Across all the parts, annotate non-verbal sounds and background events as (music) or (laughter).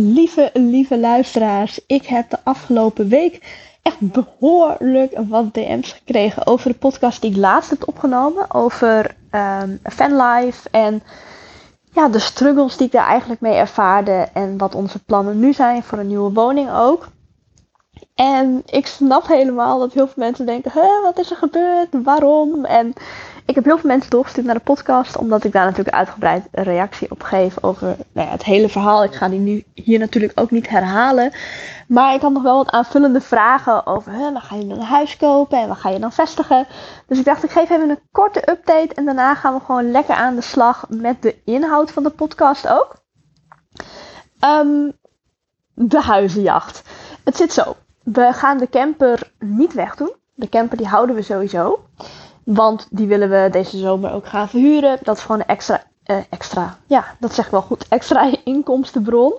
Lieve, lieve luisteraars, ik heb de afgelopen week echt behoorlijk wat DM's gekregen over de podcast die ik laatst heb opgenomen. Over um, fanlife en ja, de struggles die ik daar eigenlijk mee ervaarde. En wat onze plannen nu zijn voor een nieuwe woning ook. En ik snap helemaal dat heel veel mensen denken: Hé, wat is er gebeurd? Waarom? En ik heb heel veel mensen doorgestuurd naar de podcast, omdat ik daar natuurlijk uitgebreid reactie op geef over nou ja, het hele verhaal. Ik ga die nu hier natuurlijk ook niet herhalen. Maar ik had nog wel wat aanvullende vragen over hè, waar ga je dan een huis kopen en waar ga je dan vestigen. Dus ik dacht, ik geef even een korte update en daarna gaan we gewoon lekker aan de slag met de inhoud van de podcast ook. Um, de huizenjacht. Het zit zo. We gaan de camper niet wegdoen. De camper die houden we sowieso. Want die willen we deze zomer ook gaan verhuren. Dat is gewoon een extra, uh, extra, ja, dat zeg ik wel goed, extra (laughs) inkomstenbron.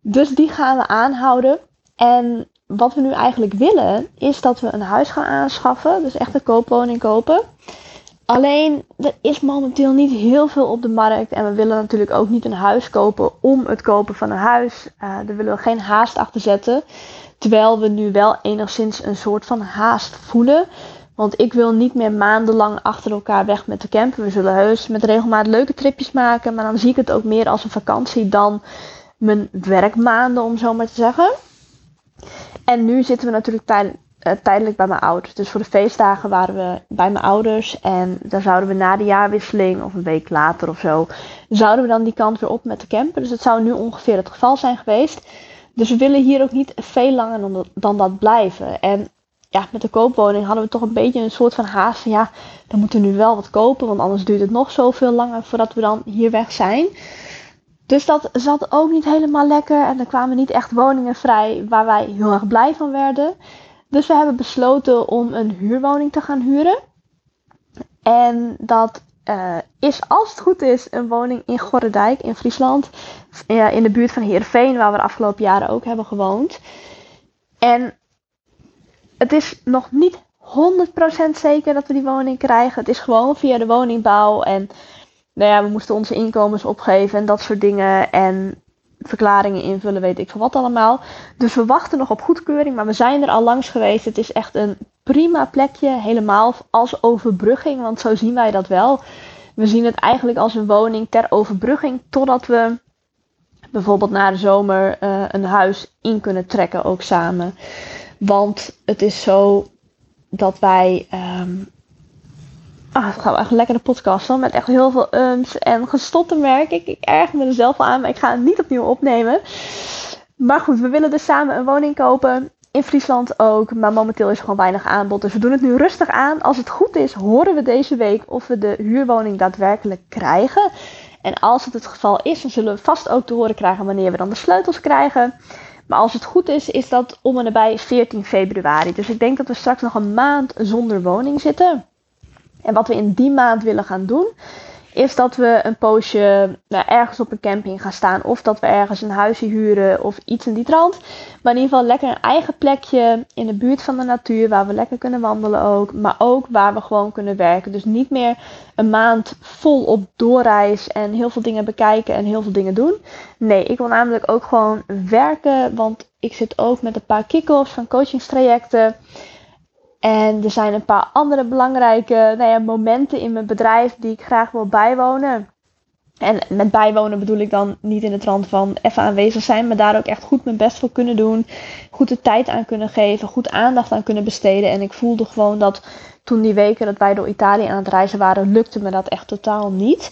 Dus die gaan we aanhouden. En wat we nu eigenlijk willen, is dat we een huis gaan aanschaffen. Dus echt een koopwoning kopen. Alleen, er is momenteel niet heel veel op de markt. En we willen natuurlijk ook niet een huis kopen om het kopen van een huis. Uh, daar willen we geen haast achter zetten. Terwijl we nu wel enigszins een soort van haast voelen. Want ik wil niet meer maandenlang achter elkaar weg met de camper. We zullen heus met regelmaat leuke tripjes maken. Maar dan zie ik het ook meer als een vakantie dan mijn werkmaanden, om zo maar te zeggen. En nu zitten we natuurlijk eh, tijdelijk bij mijn ouders. Dus voor de feestdagen waren we bij mijn ouders. En dan zouden we na de jaarwisseling, of een week later of zo, zouden we dan die kant weer op met de camper. Dus het zou nu ongeveer het geval zijn geweest. Dus we willen hier ook niet veel langer dan dat, blijven. En ja, met de koopwoning hadden we toch een beetje een soort van haast. Ja, dan moeten we nu wel wat kopen, want anders duurt het nog zoveel langer voordat we dan hier weg zijn. Dus dat zat ook niet helemaal lekker en er kwamen niet echt woningen vrij waar wij heel erg blij van werden. Dus we hebben besloten om een huurwoning te gaan huren. En dat uh, is, als het goed is, een woning in Gorredijk in Friesland. in de buurt van Heerenveen, waar we de afgelopen jaren ook hebben gewoond. En het is nog niet 100% zeker dat we die woning krijgen. Het is gewoon via de woningbouw. En nou ja, we moesten onze inkomens opgeven en dat soort dingen. En verklaringen invullen, weet ik van wat allemaal. Dus we wachten nog op goedkeuring, maar we zijn er al langs geweest. Het is echt een prima plekje, helemaal als overbrugging, want zo zien wij dat wel. We zien het eigenlijk als een woning ter overbrugging, totdat we bijvoorbeeld na de zomer uh, een huis in kunnen trekken, ook samen. Want het is zo dat wij. Um, ah, het gaat echt een lekkere podcast van. Met echt heel veel ums en gestotte merk ik. Ik erger me er zelf aan, maar ik ga het niet opnieuw opnemen. Maar goed, we willen dus samen een woning kopen. In Friesland ook. Maar momenteel is er gewoon weinig aanbod. Dus we doen het nu rustig aan. Als het goed is, horen we deze week of we de huurwoning daadwerkelijk krijgen. En als het het geval is, dan zullen we vast ook te horen krijgen wanneer we dan de sleutels krijgen. Maar als het goed is, is dat om en nabij 14 februari. Dus ik denk dat we straks nog een maand zonder woning zitten. En wat we in die maand willen gaan doen, is dat we een poosje nou, ergens op een camping gaan staan. Of dat we ergens een huisje huren of iets in die trant. Maar in ieder geval lekker een eigen plekje in de buurt van de natuur. Waar we lekker kunnen wandelen ook. Maar ook waar we gewoon kunnen werken. Dus niet meer een maand vol op doorreis en heel veel dingen bekijken en heel veel dingen doen. Nee, ik wil namelijk ook gewoon werken. Want ik zit ook met een paar kick-offs van coachingstrajecten. En er zijn een paar andere belangrijke nou ja, momenten in mijn bedrijf die ik graag wil bijwonen. En met bijwonen bedoel ik dan niet in de trant van even aanwezig zijn, maar daar ook echt goed mijn best voor kunnen doen. Goed de tijd aan kunnen geven, goed aandacht aan kunnen besteden. En ik voelde gewoon dat toen die weken dat wij door Italië aan het reizen waren, lukte me dat echt totaal niet.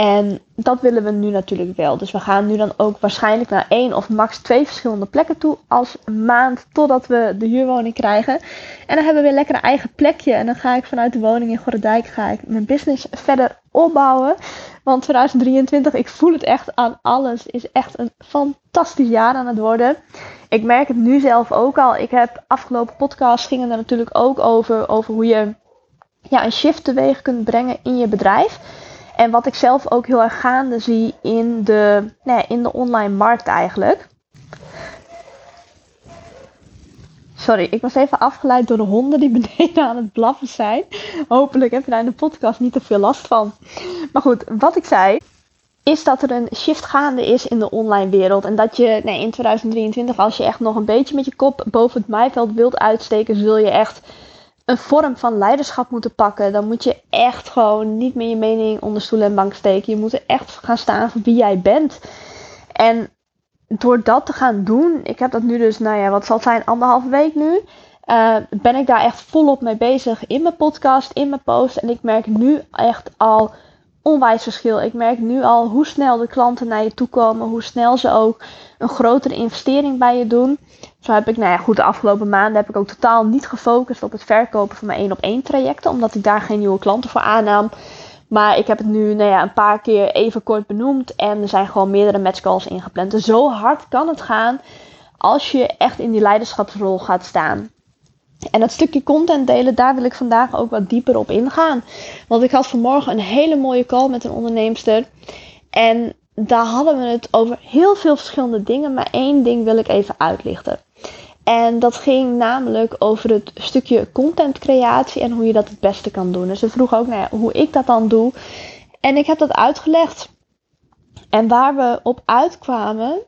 En dat willen we nu natuurlijk wel. Dus we gaan nu dan ook waarschijnlijk naar één of max twee verschillende plekken toe als maand totdat we de huurwoning krijgen. En dan hebben we weer lekker een eigen plekje. En dan ga ik vanuit de woning in Gorredijk ga ik mijn business verder opbouwen. Want 2023, ik voel het echt aan alles, is echt een fantastisch jaar aan het worden. Ik merk het nu zelf ook al. Ik heb afgelopen podcast gingen er natuurlijk ook over, over hoe je ja, een shift teweeg kunt brengen in je bedrijf. En wat ik zelf ook heel erg gaande zie in de, nou in de online markt eigenlijk. Sorry, ik was even afgeleid door de honden die (laughs) beneden aan het blaffen zijn. Hopelijk heb je daar in de podcast niet te veel last van. Maar goed, wat ik zei. is dat er een shift gaande is in de online wereld. En dat je nee, in 2023, als je echt nog een beetje met je kop boven het maaiveld wilt uitsteken, zul je echt een vorm van leiderschap moeten pakken. Dan moet je echt gewoon niet meer je mening onder stoel en bank steken. Je moet er echt gaan staan voor wie jij bent. En door dat te gaan doen, ik heb dat nu dus, nou ja, wat zal zijn, anderhalve week nu. Uh, ben ik daar echt volop mee bezig in mijn podcast, in mijn post. En ik merk nu echt al onwijs verschil. Ik merk nu al hoe snel de klanten naar je toe komen, hoe snel ze ook een grotere investering bij je doen. Zo heb ik, nou ja, goed, de afgelopen maanden heb ik ook totaal niet gefocust op het verkopen van mijn één op één trajecten, omdat ik daar geen nieuwe klanten voor aannam. Maar ik heb het nu nou ja, een paar keer even kort benoemd en er zijn gewoon meerdere matchcalls ingepland. Dus zo hard kan het gaan als je echt in die leiderschapsrol gaat staan. En dat stukje content delen, daar wil ik vandaag ook wat dieper op ingaan. Want ik had vanmorgen een hele mooie call met een onderneemster. En daar hadden we het over heel veel verschillende dingen, maar één ding wil ik even uitlichten. En dat ging namelijk over het stukje contentcreatie en hoe je dat het beste kan doen. Dus ze vroeg ook naar hoe ik dat dan doe. En ik heb dat uitgelegd. En waar we op uitkwamen,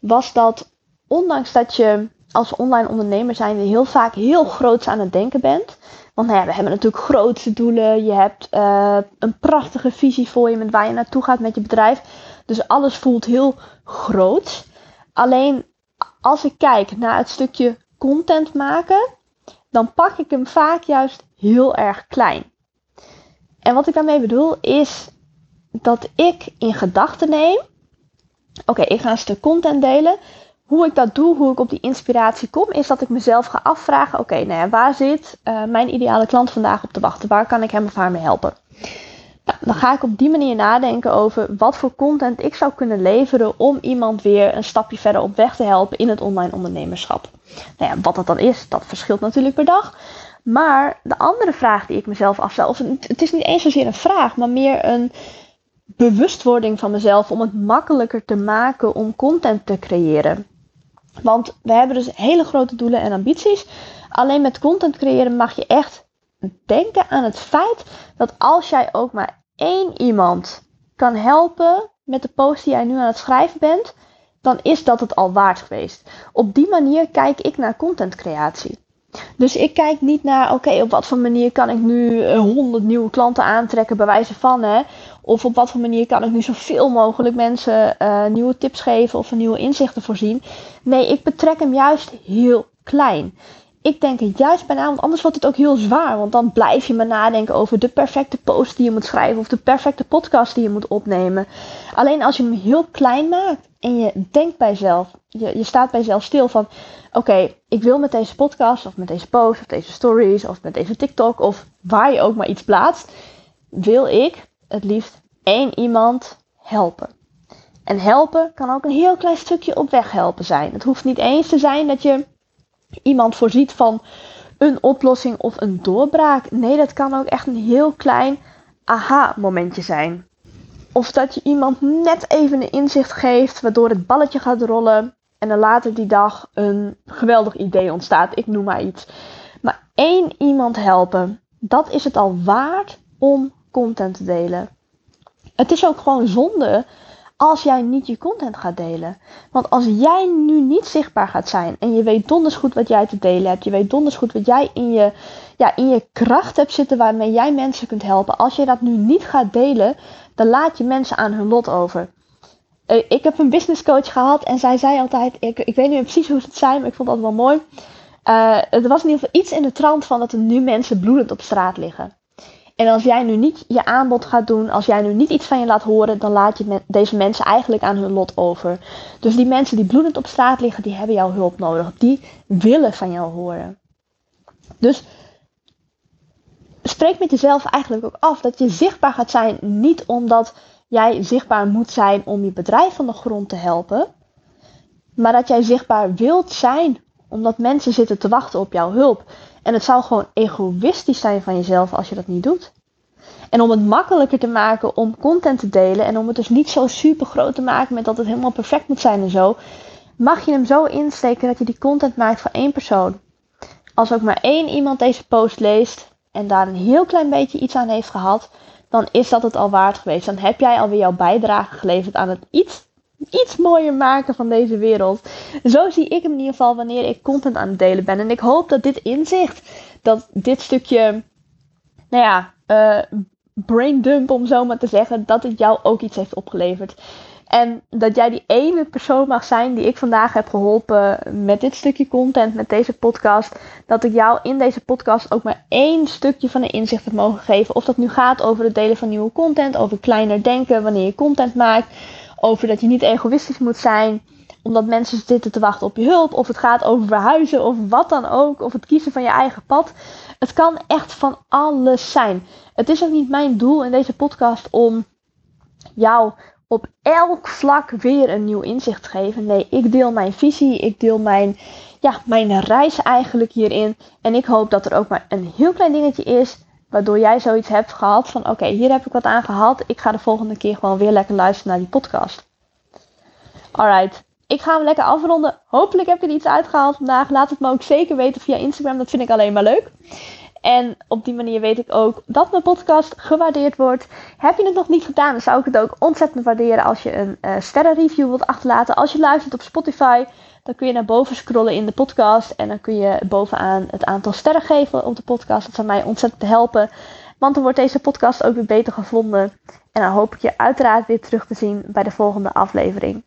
was dat ondanks dat je als online ondernemer zijn heel vaak heel groots aan het denken bent. Want nou ja, we hebben natuurlijk grootste doelen. Je hebt uh, een prachtige visie voor je met waar je naartoe gaat met je bedrijf. Dus alles voelt heel groot. Alleen als ik kijk naar het stukje content maken, dan pak ik hem vaak juist heel erg klein. En wat ik daarmee bedoel is dat ik in gedachten neem. Oké, ik ga een stuk content delen. Hoe ik dat doe, hoe ik op die inspiratie kom, is dat ik mezelf ga afvragen: oké, nou ja, waar zit uh, mijn ideale klant vandaag op te wachten? Waar kan ik hem of haar mee helpen? Nou, dan ga ik op die manier nadenken over wat voor content ik zou kunnen leveren om iemand weer een stapje verder op weg te helpen in het online ondernemerschap. Nou ja, wat dat dan is, dat verschilt natuurlijk per dag. Maar de andere vraag die ik mezelf afstel, of het is niet eens zozeer een vraag, maar meer een bewustwording van mezelf om het makkelijker te maken om content te creëren. Want we hebben dus hele grote doelen en ambities. Alleen met content creëren mag je echt denken aan het feit dat als jij ook maar één iemand kan helpen met de post die jij nu aan het schrijven bent, dan is dat het al waard geweest. Op die manier kijk ik naar contentcreatie. Dus ik kijk niet naar, oké, op wat voor manier kan ik nu 100 nieuwe klanten aantrekken, bij wijze van, hè? Of op wat voor manier kan ik nu zoveel mogelijk mensen uh, nieuwe tips geven of nieuwe inzichten voorzien. Nee, ik betrek hem juist heel klein. Ik denk er juist bijna, want anders wordt het ook heel zwaar. Want dan blijf je maar nadenken over de perfecte post die je moet schrijven of de perfecte podcast die je moet opnemen. Alleen als je hem heel klein maakt en je denkt bij jezelf, je, je staat bij jezelf stil van: oké, ik wil met deze podcast of met deze post of deze stories of met deze TikTok of waar je ook maar iets plaatst, wil ik het liefst één iemand helpen. En helpen kan ook een heel klein stukje op weg helpen zijn. Het hoeft niet eens te zijn dat je iemand voorziet van een oplossing of een doorbraak. Nee, dat kan ook echt een heel klein aha-momentje zijn. Of dat je iemand net even een inzicht geeft waardoor het balletje gaat rollen en er later die dag een geweldig idee ontstaat. Ik noem maar iets. Maar één iemand helpen, dat is het al waard om content te delen. Het is ook gewoon zonde als jij niet je content gaat delen. Want als jij nu niet zichtbaar gaat zijn en je weet donders goed wat jij te delen hebt, je weet donders goed wat jij in je, ja, in je kracht hebt zitten waarmee jij mensen kunt helpen. Als je dat nu niet gaat delen, dan laat je mensen aan hun lot over. Eh, ik heb een business coach gehad en zij zei altijd, ik, ik weet niet precies hoe het zijn, maar ik vond dat wel mooi. Er was in ieder geval iets in de trant van dat er nu mensen bloedend op straat liggen. En als jij nu niet je aanbod gaat doen, als jij nu niet iets van je laat horen, dan laat je deze mensen eigenlijk aan hun lot over. Dus die mensen die bloedend op straat liggen, die hebben jouw hulp nodig. Die willen van jou horen. Dus spreek met jezelf eigenlijk ook af dat je zichtbaar gaat zijn, niet omdat jij zichtbaar moet zijn om je bedrijf van de grond te helpen, maar dat jij zichtbaar wilt zijn omdat mensen zitten te wachten op jouw hulp. En het zou gewoon egoïstisch zijn van jezelf als je dat niet doet. En om het makkelijker te maken om content te delen en om het dus niet zo super groot te maken met dat het helemaal perfect moet zijn en zo, mag je hem zo insteken dat je die content maakt voor één persoon. Als ook maar één iemand deze post leest en daar een heel klein beetje iets aan heeft gehad, dan is dat het al waard geweest. Dan heb jij alweer jouw bijdrage geleverd aan het iets, iets mooier maken van deze wereld. Zo zie ik hem in ieder geval wanneer ik content aan het delen ben. En ik hoop dat dit inzicht, dat dit stukje, nou ja, uh, brain dump om zo maar te zeggen, dat het jou ook iets heeft opgeleverd. En dat jij die ene persoon mag zijn die ik vandaag heb geholpen met dit stukje content, met deze podcast. Dat ik jou in deze podcast ook maar één stukje van een inzicht heb mogen geven. Of dat nu gaat over het delen van nieuwe content, over kleiner denken wanneer je content maakt. Over dat je niet egoïstisch moet zijn omdat mensen zitten te wachten op je hulp. Of het gaat over verhuizen of wat dan ook. Of het kiezen van je eigen pad. Het kan echt van alles zijn. Het is ook niet mijn doel in deze podcast om jou op elk vlak weer een nieuw inzicht geven. Nee, ik deel mijn visie, ik deel mijn, ja, mijn reis eigenlijk hierin. En ik hoop dat er ook maar een heel klein dingetje is, waardoor jij zoiets hebt gehad van oké, hier heb ik wat aan gehad. Ik ga de volgende keer gewoon weer lekker luisteren naar die podcast. Alright, ik ga hem lekker afronden. Hopelijk heb je er iets uitgehaald vandaag. Laat het me ook zeker weten via Instagram, dat vind ik alleen maar leuk. En op die manier weet ik ook dat mijn podcast gewaardeerd wordt. Heb je het nog niet gedaan, dan zou ik het ook ontzettend waarderen als je een uh, sterrenreview wilt achterlaten. Als je luistert op Spotify, dan kun je naar boven scrollen in de podcast. En dan kun je bovenaan het aantal sterren geven op de podcast. Dat zou mij ontzettend helpen. Want dan wordt deze podcast ook weer beter gevonden. En dan hoop ik je uiteraard weer terug te zien bij de volgende aflevering.